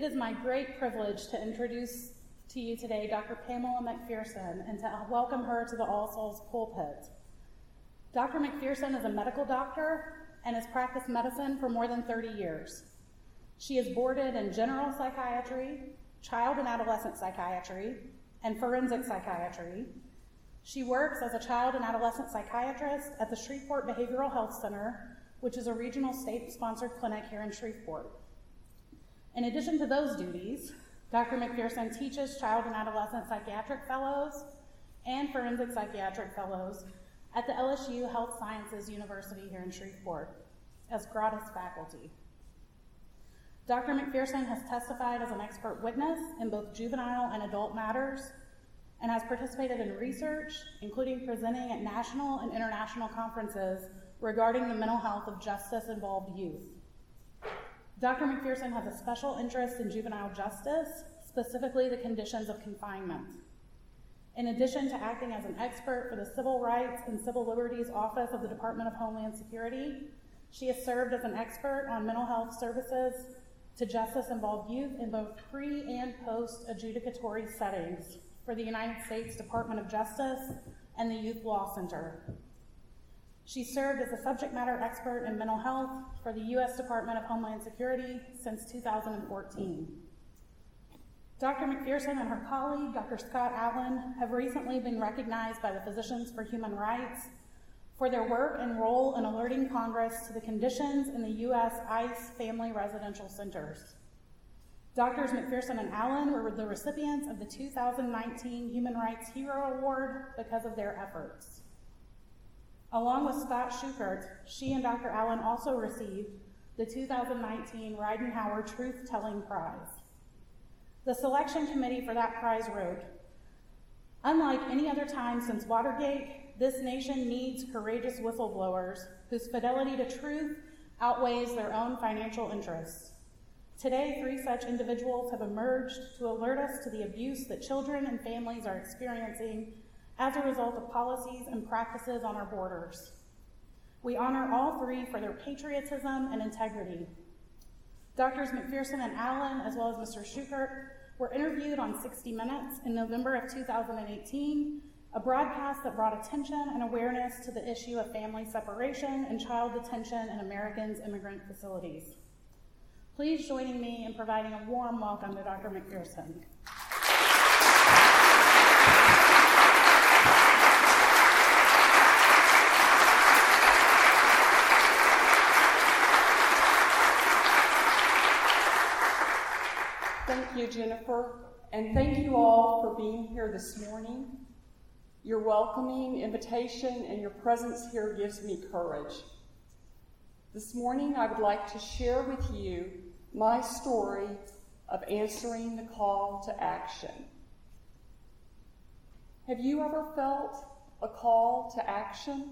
It is my great privilege to introduce to you today Dr. Pamela McPherson and to welcome her to the All Souls pulpit. Dr. McPherson is a medical doctor and has practiced medicine for more than 30 years. She is boarded in general psychiatry, child and adolescent psychiatry, and forensic psychiatry. She works as a child and adolescent psychiatrist at the Shreveport Behavioral Health Center, which is a regional state sponsored clinic here in Shreveport. In addition to those duties, Dr. McPherson teaches child and adolescent psychiatric fellows and forensic psychiatric fellows at the LSU Health Sciences University here in Shreveport as gratis faculty. Dr. McPherson has testified as an expert witness in both juvenile and adult matters and has participated in research, including presenting at national and international conferences regarding the mental health of justice involved youth. Dr. McPherson has a special interest in juvenile justice, specifically the conditions of confinement. In addition to acting as an expert for the Civil Rights and Civil Liberties Office of the Department of Homeland Security, she has served as an expert on mental health services to justice involved youth in both pre and post adjudicatory settings for the United States Department of Justice and the Youth Law Center. She served as a subject matter expert in mental health for the U.S. Department of Homeland Security since 2014. Dr. McPherson and her colleague, Dr. Scott Allen, have recently been recognized by the Physicians for Human Rights for their work and role in alerting Congress to the conditions in the U.S. ICE family residential centers. Doctors McPherson and Allen were the recipients of the 2019 Human Rights Hero Award because of their efforts. Along with Scott Shuchart, she and Dr. Allen also received the 2019 Ridenhour Truth Telling Prize. The selection committee for that prize wrote Unlike any other time since Watergate, this nation needs courageous whistleblowers whose fidelity to truth outweighs their own financial interests. Today, three such individuals have emerged to alert us to the abuse that children and families are experiencing as a result of policies and practices on our borders. We honor all three for their patriotism and integrity. Doctors McPherson and Allen, as well as Mr. Shuchart, were interviewed on 60 Minutes in November of 2018, a broadcast that brought attention and awareness to the issue of family separation and child detention in Americans' immigrant facilities. Please join me in providing a warm welcome to Dr. McPherson. you, Jennifer, and thank you all for being here this morning. Your welcoming invitation and your presence here gives me courage. This morning, I would like to share with you my story of answering the call to action. Have you ever felt a call to action?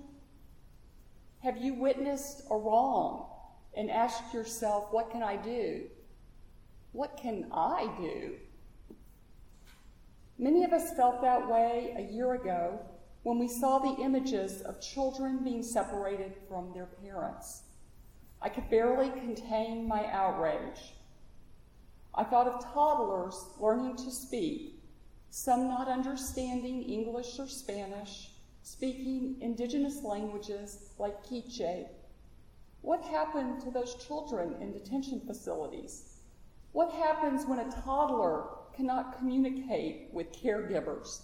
Have you witnessed a wrong and asked yourself, What can I do? What can I do? Many of us felt that way a year ago when we saw the images of children being separated from their parents. I could barely contain my outrage. I thought of toddlers learning to speak, some not understanding English or Spanish, speaking indigenous languages like Quiche. What happened to those children in detention facilities? What happens when a toddler cannot communicate with caregivers?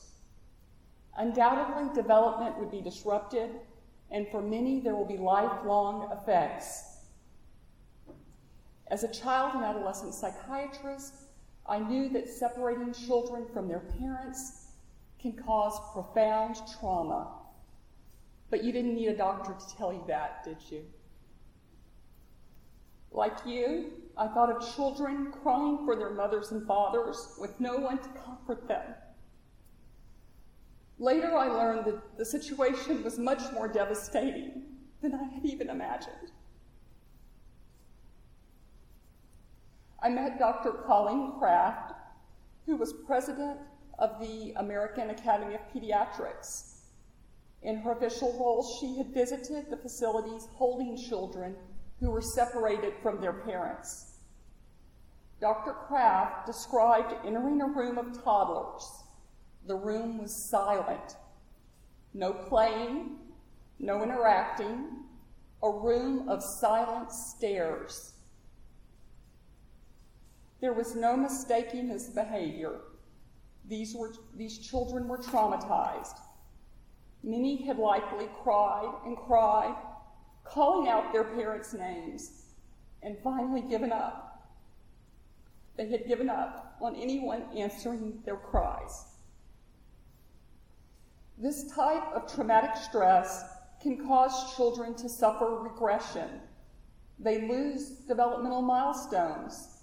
Undoubtedly, development would be disrupted, and for many, there will be lifelong effects. As a child and adolescent psychiatrist, I knew that separating children from their parents can cause profound trauma. But you didn't need a doctor to tell you that, did you? Like you, I thought of children crying for their mothers and fathers with no one to comfort them. Later, I learned that the situation was much more devastating than I had even imagined. I met Dr. Colleen Kraft, who was president of the American Academy of Pediatrics. In her official role, she had visited the facilities holding children who were separated from their parents. Dr. Kraft described entering a room of toddlers. The room was silent. No playing, no interacting, a room of silent stares. There was no mistaking his behavior. These, were, these children were traumatized. Many had likely cried and cried, calling out their parents' names, and finally given up. They had given up on anyone answering their cries. This type of traumatic stress can cause children to suffer regression. They lose developmental milestones.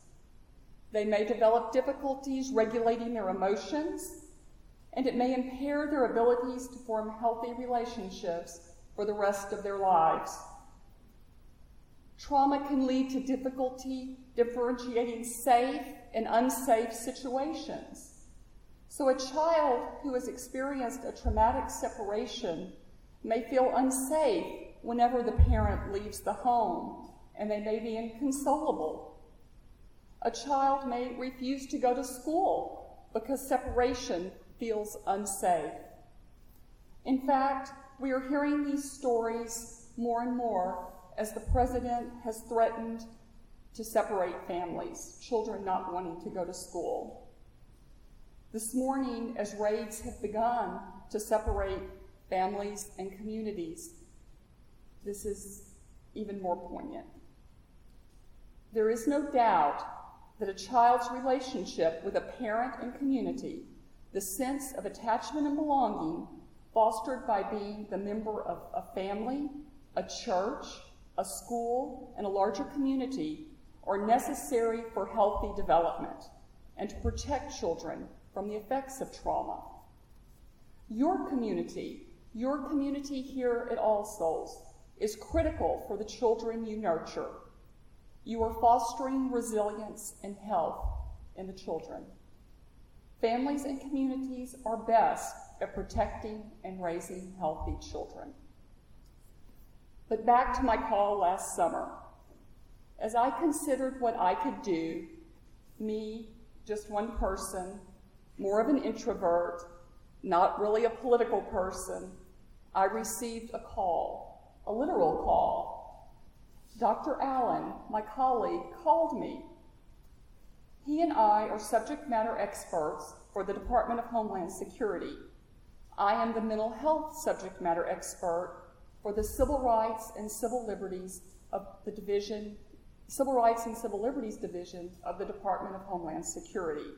They may develop difficulties regulating their emotions, and it may impair their abilities to form healthy relationships for the rest of their lives. Trauma can lead to difficulty differentiating safe and unsafe situations. So, a child who has experienced a traumatic separation may feel unsafe whenever the parent leaves the home, and they may be inconsolable. A child may refuse to go to school because separation feels unsafe. In fact, we are hearing these stories more and more as the president has threatened to separate families, children not wanting to go to school. This morning, as raids have begun to separate families and communities, this is even more poignant. There is no doubt that a child's relationship with a parent and community the sense of attachment and belonging fostered by being the member of a family, a church, a school, and a larger community are necessary for healthy development and to protect children from the effects of trauma. Your community, your community here at All Souls, is critical for the children you nurture. You are fostering resilience and health in the children. Families and communities are best at protecting and raising healthy children. But back to my call last summer. As I considered what I could do, me, just one person, more of an introvert, not really a political person, I received a call, a literal call. Dr. Allen, my colleague, called me he and I are subject matter experts for the Department of Homeland Security. I am the mental health subject matter expert for the Civil Rights and Civil Liberties of the Division, Civil Rights and Civil Liberties Division of the Department of Homeland Security.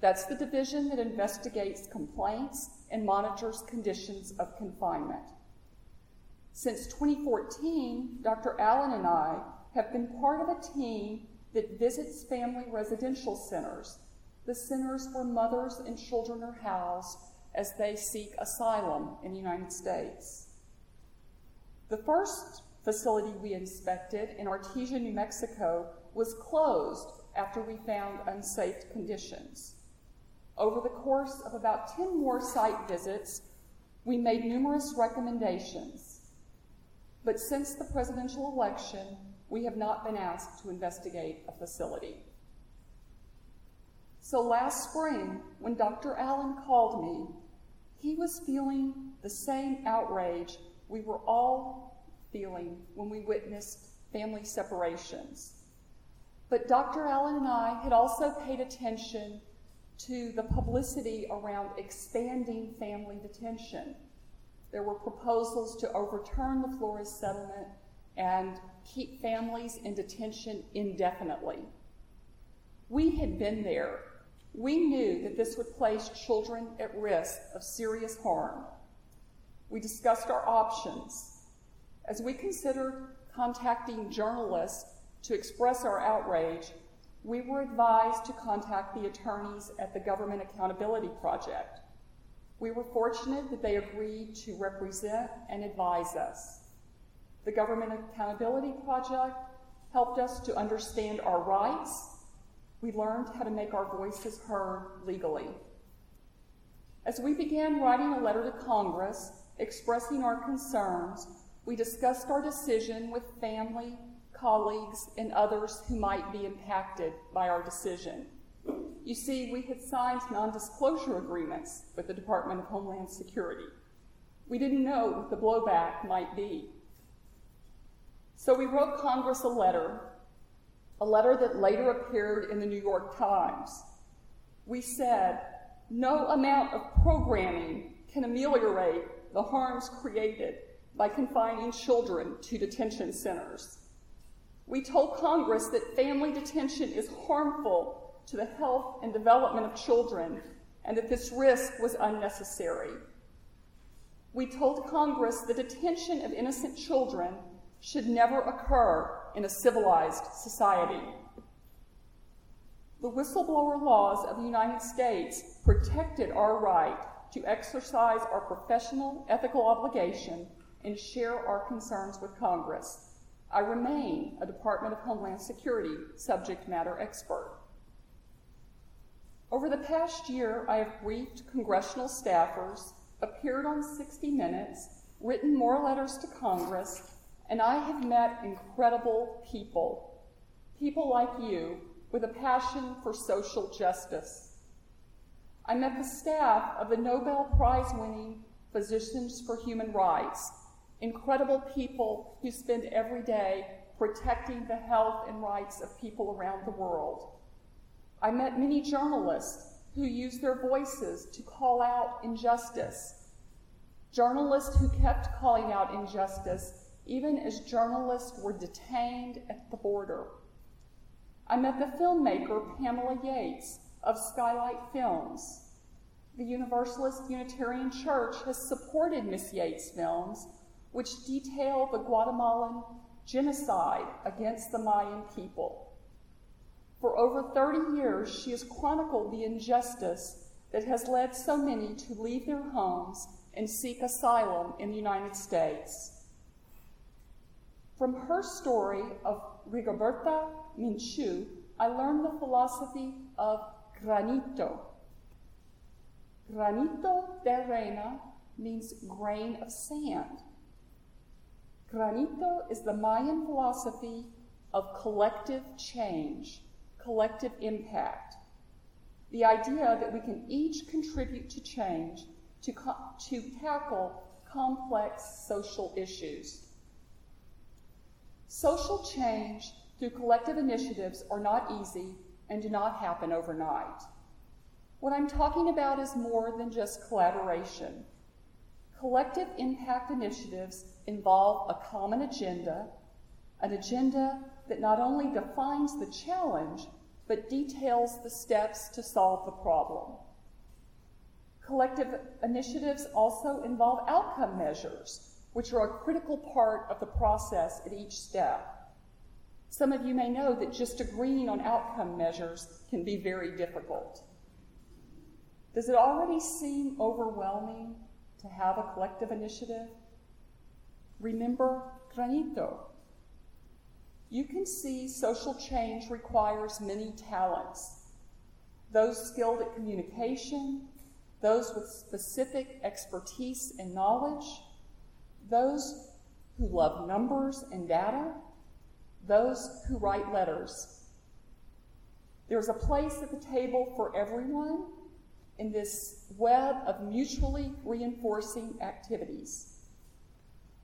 That's the division that investigates complaints and monitors conditions of confinement. Since 2014, Dr. Allen and I have been part of a team that visits family residential centers, the centers where mothers and children are housed as they seek asylum in the United States. The first facility we inspected in Artesia, New Mexico, was closed after we found unsafe conditions. Over the course of about 10 more site visits, we made numerous recommendations. But since the presidential election, we have not been asked to investigate a facility. So last spring, when Dr. Allen called me, he was feeling the same outrage we were all feeling when we witnessed family separations. But Dr. Allen and I had also paid attention to the publicity around expanding family detention. There were proposals to overturn the Flores settlement and keep families in detention indefinitely. We had been there. We knew that this would place children at risk of serious harm. We discussed our options. As we considered contacting journalists to express our outrage, we were advised to contact the attorneys at the Government Accountability Project. We were fortunate that they agreed to represent and advise us. The Government Accountability Project helped us to understand our rights. We learned how to make our voices heard legally. As we began writing a letter to Congress expressing our concerns, we discussed our decision with family, colleagues, and others who might be impacted by our decision. You see, we had signed non disclosure agreements with the Department of Homeland Security. We didn't know what the blowback might be. So we wrote Congress a letter, a letter that later appeared in the New York Times. We said, no amount of programming can ameliorate the harms created by confining children to detention centers. We told Congress that family detention is harmful to the health and development of children and that this risk was unnecessary. We told Congress the detention of innocent children should never occur in a civilized society. The whistleblower laws of the United States protected our right to exercise our professional ethical obligation and share our concerns with Congress. I remain a Department of Homeland Security subject matter expert. Over the past year, I have briefed congressional staffers, appeared on 60 Minutes, written more letters to Congress, and I have met incredible people. People like you with a passion for social justice. I met the staff of the Nobel Prize winning Physicians for Human Rights, incredible people who spend every day protecting the health and rights of people around the world. I met many journalists who use their voices to call out injustice. Journalists who kept calling out injustice even as journalists were detained at the border. I met the filmmaker Pamela Yates of Skylight Films. The Universalist Unitarian Church has supported Miss Yates' films, which detail the Guatemalan genocide against the Mayan people. For over 30 years, she has chronicled the injustice that has led so many to leave their homes and seek asylum in the United States. From her story of Rigoberta Menchú, I learned the philosophy of granito. Granito de arena means grain of sand. Granito is the Mayan philosophy of collective change, collective impact. The idea that we can each contribute to change to, co- to tackle complex social issues. Social change through collective initiatives are not easy and do not happen overnight. What I'm talking about is more than just collaboration. Collective impact initiatives involve a common agenda, an agenda that not only defines the challenge, but details the steps to solve the problem. Collective initiatives also involve outcome measures which are a critical part of the process at each step. Some of you may know that just agreeing on outcome measures can be very difficult. Does it already seem overwhelming to have a collective initiative? Remember Granito. You can see social change requires many talents those skilled at communication, those with specific expertise and knowledge, those who love numbers and data, those who write letters. There's a place at the table for everyone in this web of mutually reinforcing activities.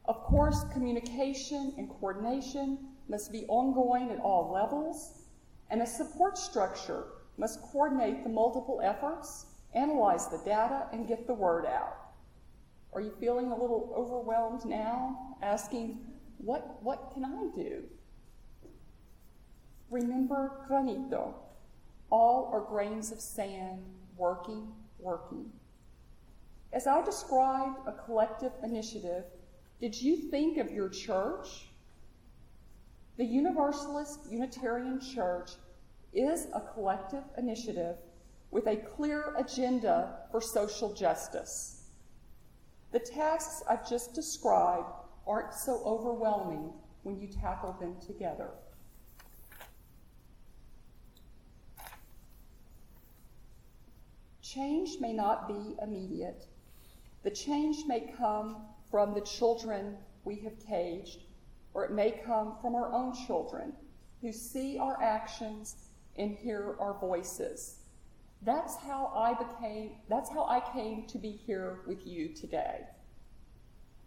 Of course, communication and coordination must be ongoing at all levels, and a support structure must coordinate the multiple efforts, analyze the data, and get the word out. Are you feeling a little overwhelmed now, asking, what, what can I do? Remember granito. All are grains of sand working, working. As I described a collective initiative, did you think of your church? The Universalist Unitarian Church is a collective initiative with a clear agenda for social justice. The tasks I've just described aren't so overwhelming when you tackle them together. Change may not be immediate. The change may come from the children we have caged, or it may come from our own children who see our actions and hear our voices. That's how I became, that's how I came to be here with you today.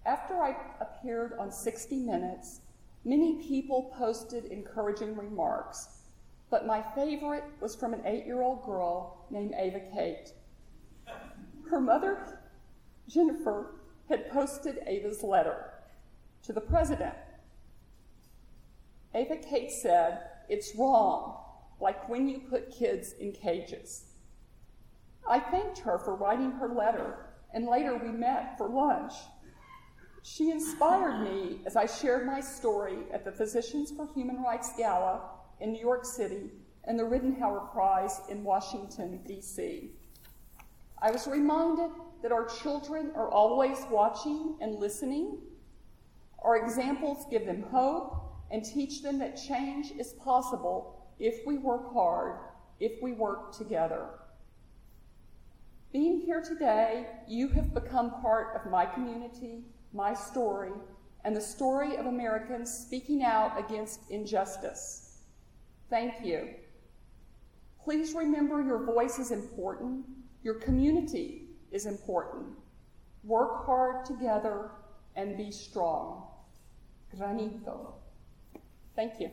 After I appeared on 60 Minutes, many people posted encouraging remarks, but my favorite was from an eight year old girl named Ava Kate. Her mother, Jennifer, had posted Ava's letter to the president. Ava Kate said, It's wrong, like when you put kids in cages. I thanked her for writing her letter, and later we met for lunch. She inspired me as I shared my story at the Physicians for Human Rights Gala in New York City and the Ridenhour Prize in Washington, D.C. I was reminded that our children are always watching and listening. Our examples give them hope and teach them that change is possible if we work hard, if we work together. Being here today, you have become part of my community, my story, and the story of Americans speaking out against injustice. Thank you. Please remember your voice is important, your community is important. Work hard together and be strong. Granito. Thank you.